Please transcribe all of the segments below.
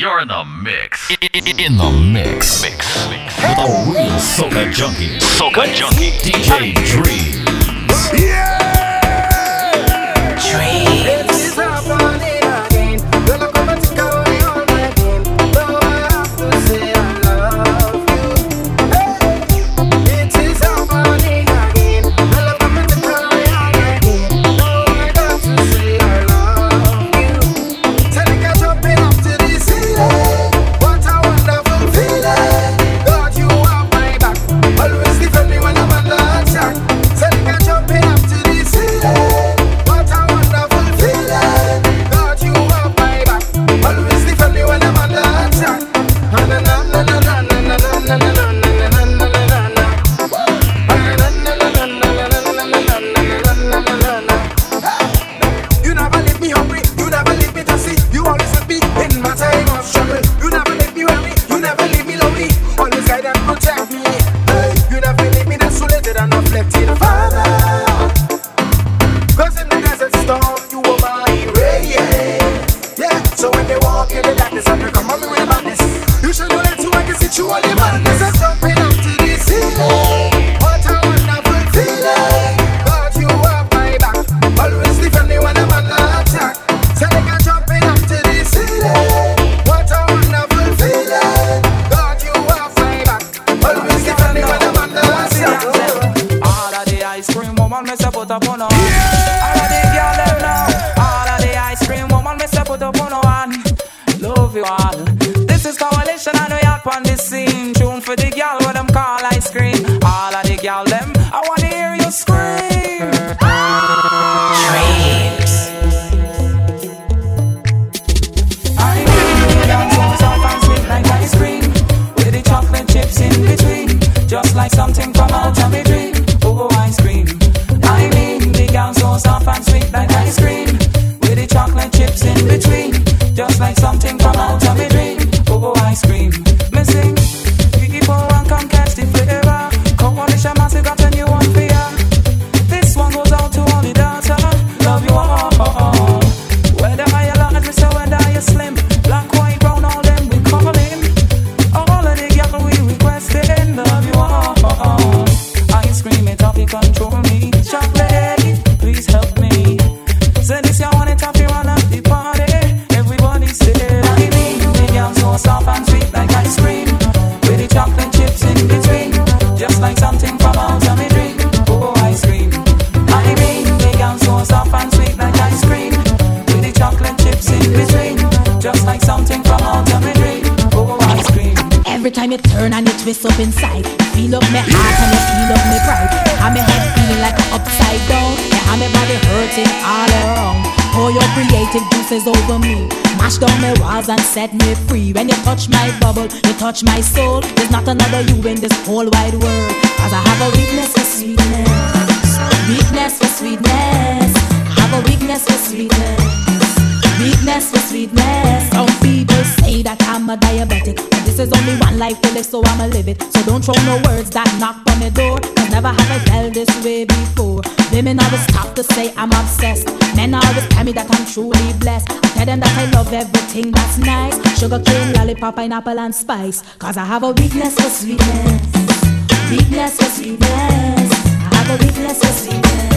You're in the mix. In the mix. Mix. With a real soca junkie. Soca junkie. DJ Dreamz. And set me free. When you touch my bubble, you touch my soul. There's not another you in this whole wide world. Cause I have a weakness for sweetness. Weakness for sweetness. I have a weakness for sweetness. Weakness for sweetness. Some people say that I'm a diabetic. But this is only one life to live, so I'ma live it. So don't throw no words that knock on the door. Cause never have I felt this way before. Women always stop to say I'm obsessed. Men always tell me that I'm truly them that I love everything that's nice. Sugar cane, lollipop, pineapple, and spice. Cause I have a weakness for sweetness. Weakness for sweetness. I have a weakness for sweetness.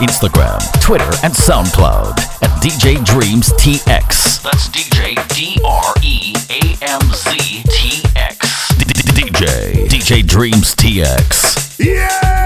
Instagram, Twitter, and SoundCloud at DJ Dreamz TX. That's DJ D R E A M Z T X. DJ DJ Dreamz TX. Yeah!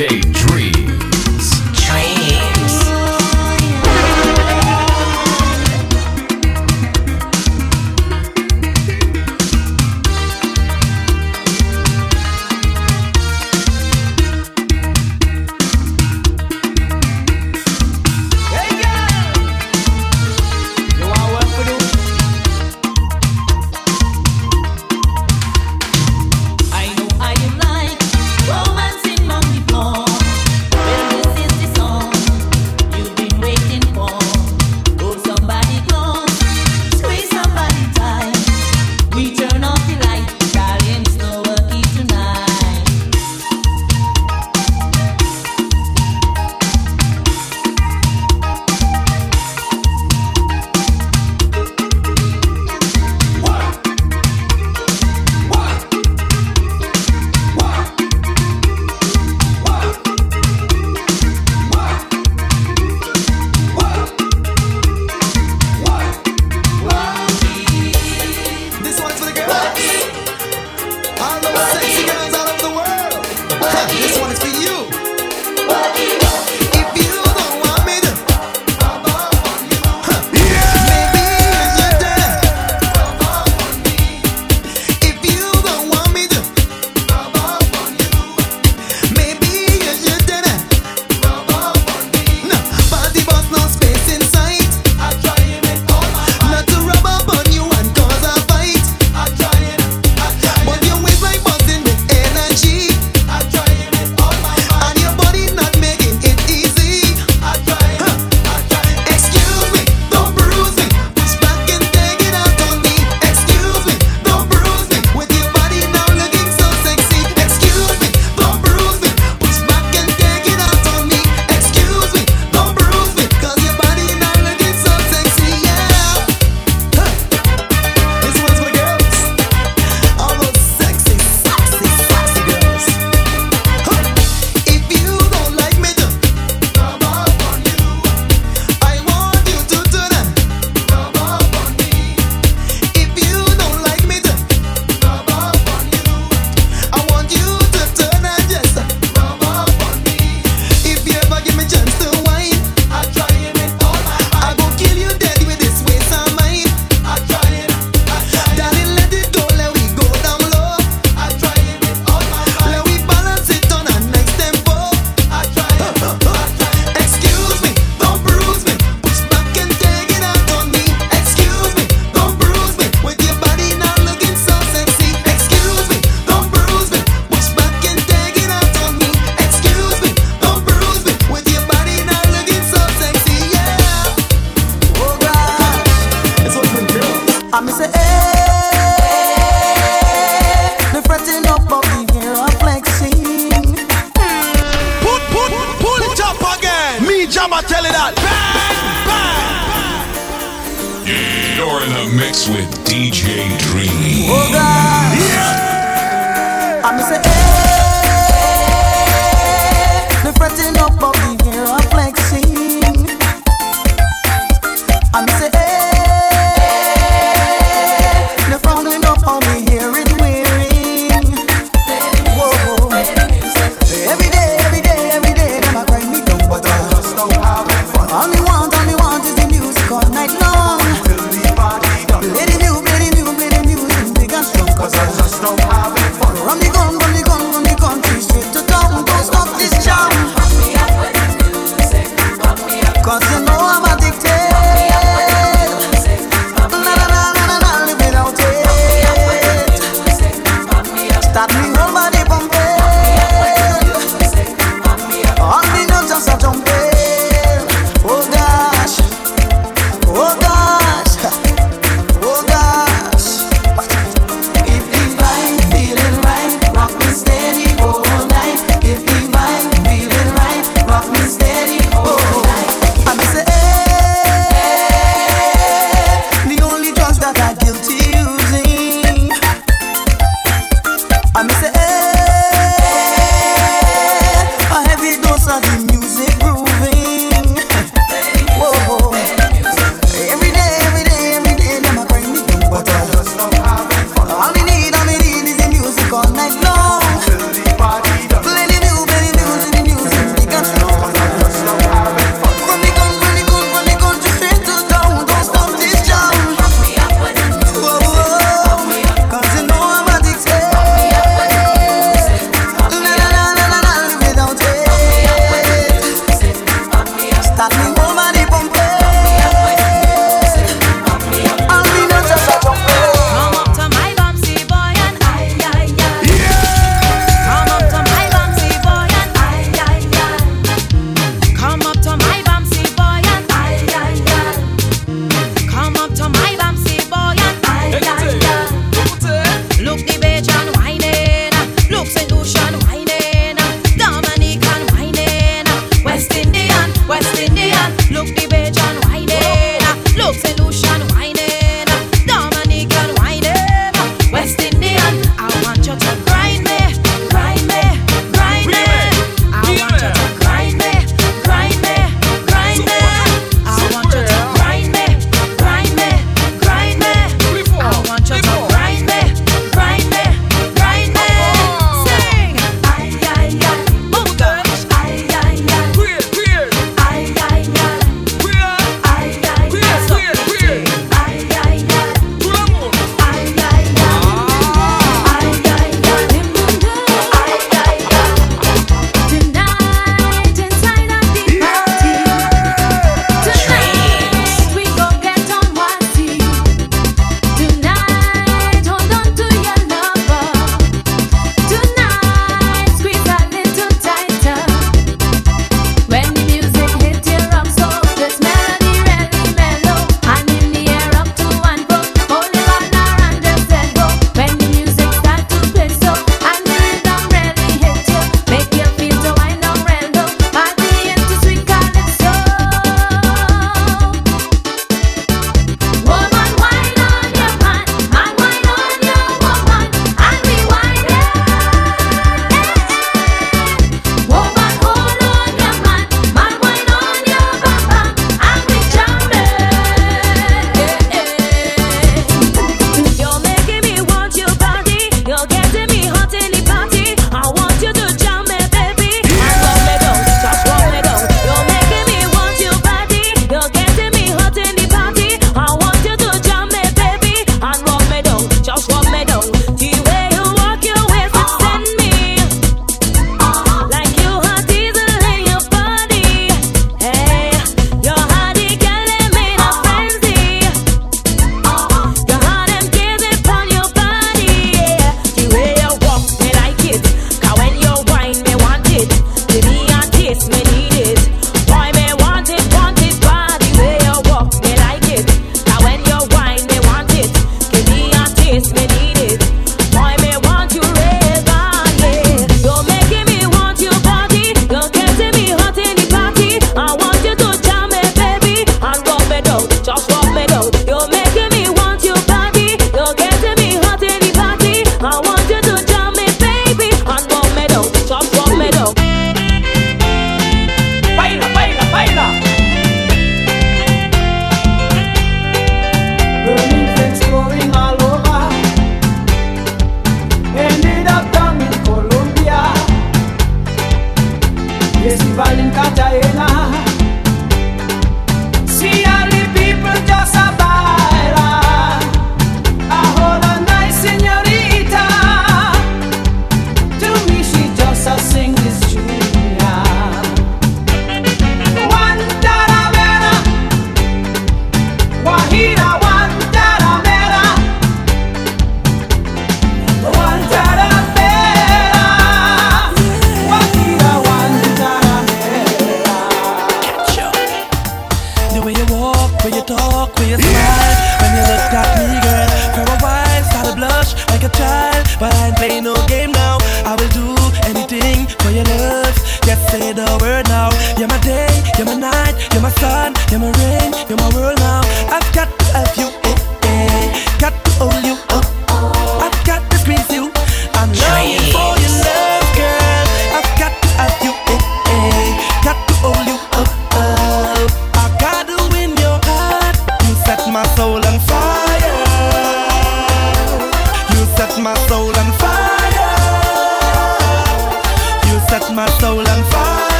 change.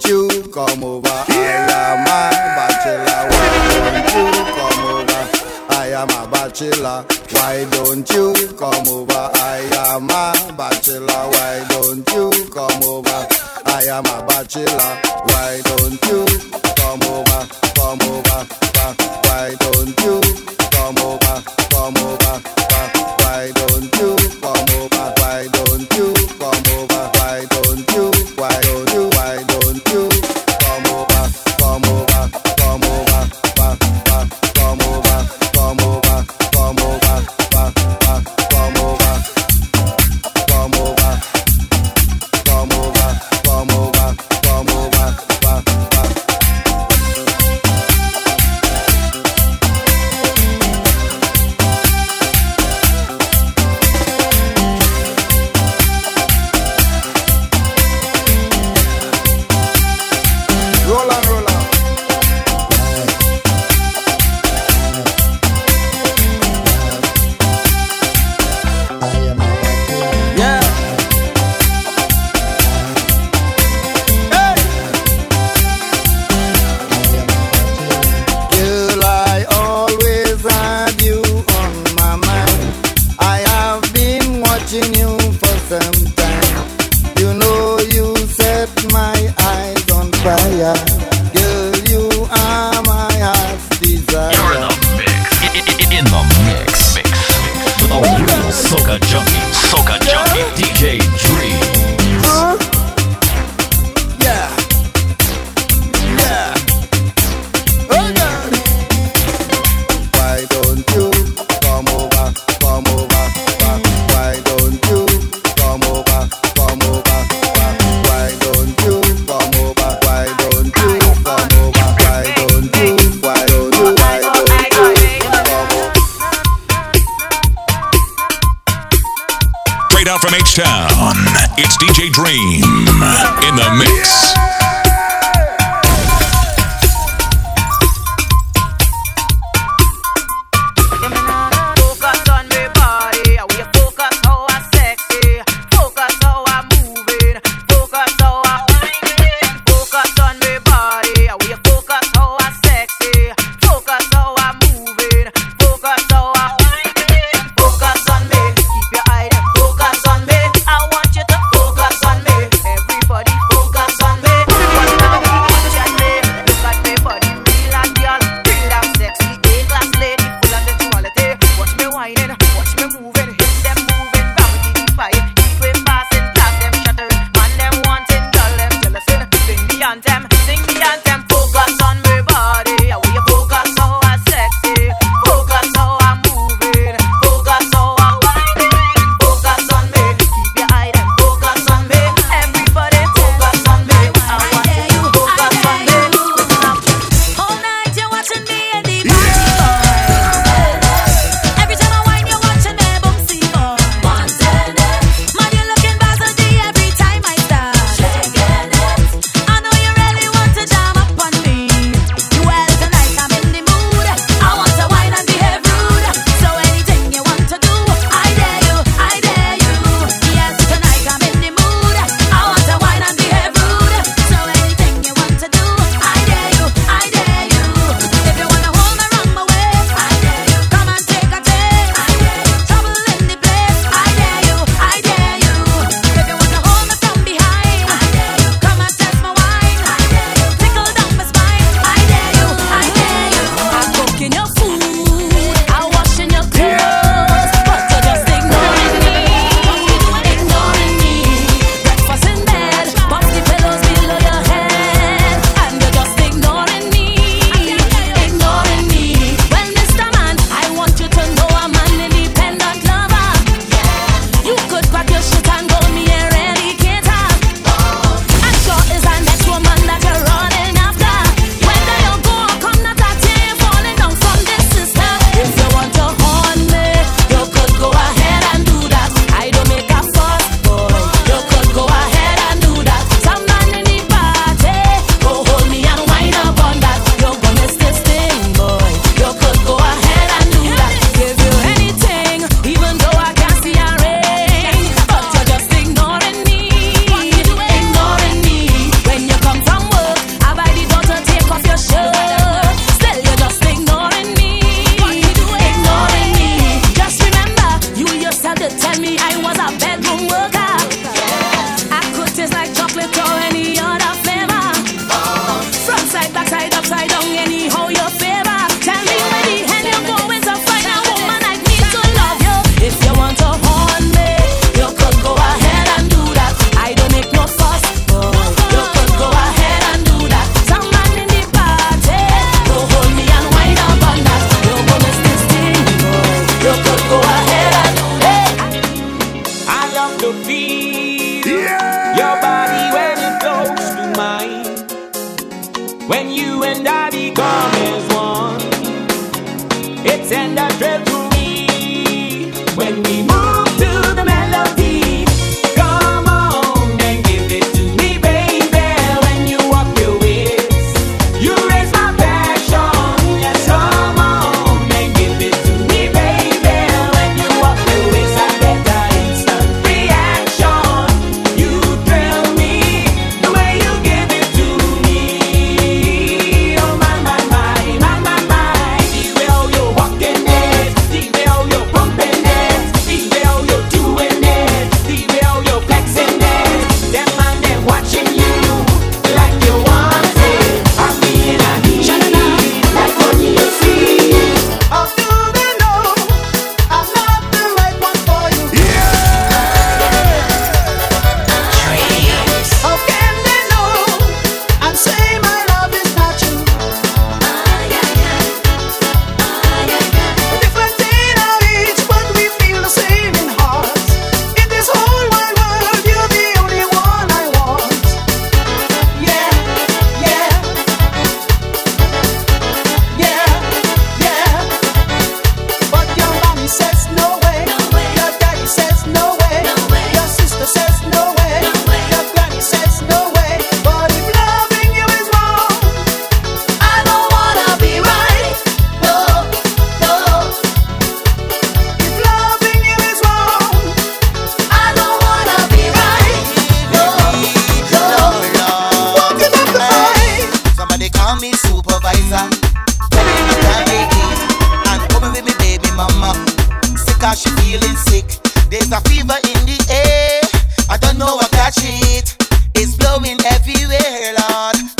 won't you come over? I am a bachelor, why don't you come over? I am a bachelor, why don't you come over? I am a bachelor, why don't you come over? I am a bachelor, why don't you come over? Come over, why don't you? It's DJ Dream in the mix.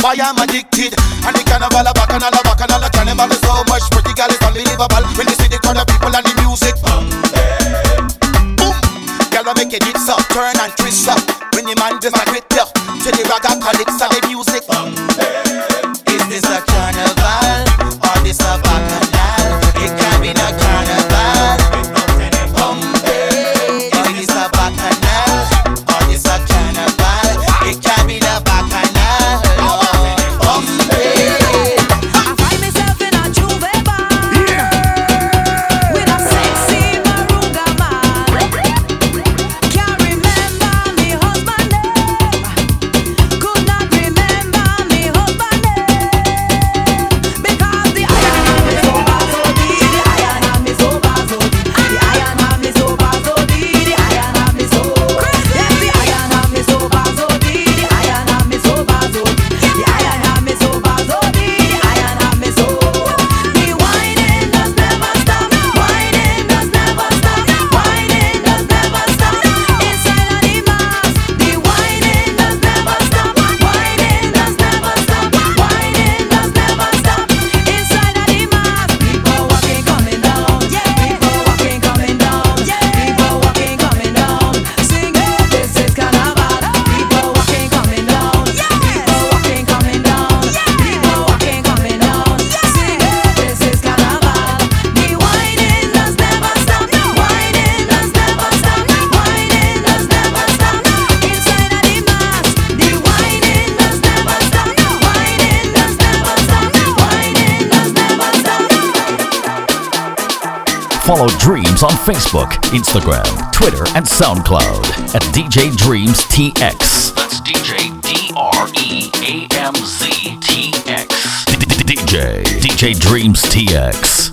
Why I'm addicted? And they can a back and all a back and all a channel. Man, so much pretty girl, it's unbelievable. When you see the crowd of people and the music, bam, eh, boom. Girl, I make it hits up, turn and twist up. When the man just like it, yeah. Till the ragga calypso. Facebook, Instagram, Twitter, and SoundCloud at DJ Dreamz TX. That's DJ D R E A M Z T X. DJ DJ Dreamz TX.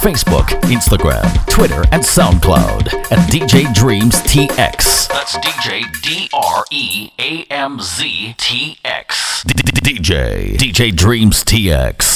Facebook, Instagram, Twitter, and SoundCloud at DJ Dreamz TX. That's DJ D R E A M Z T X. DJ DJ Dreamz TX.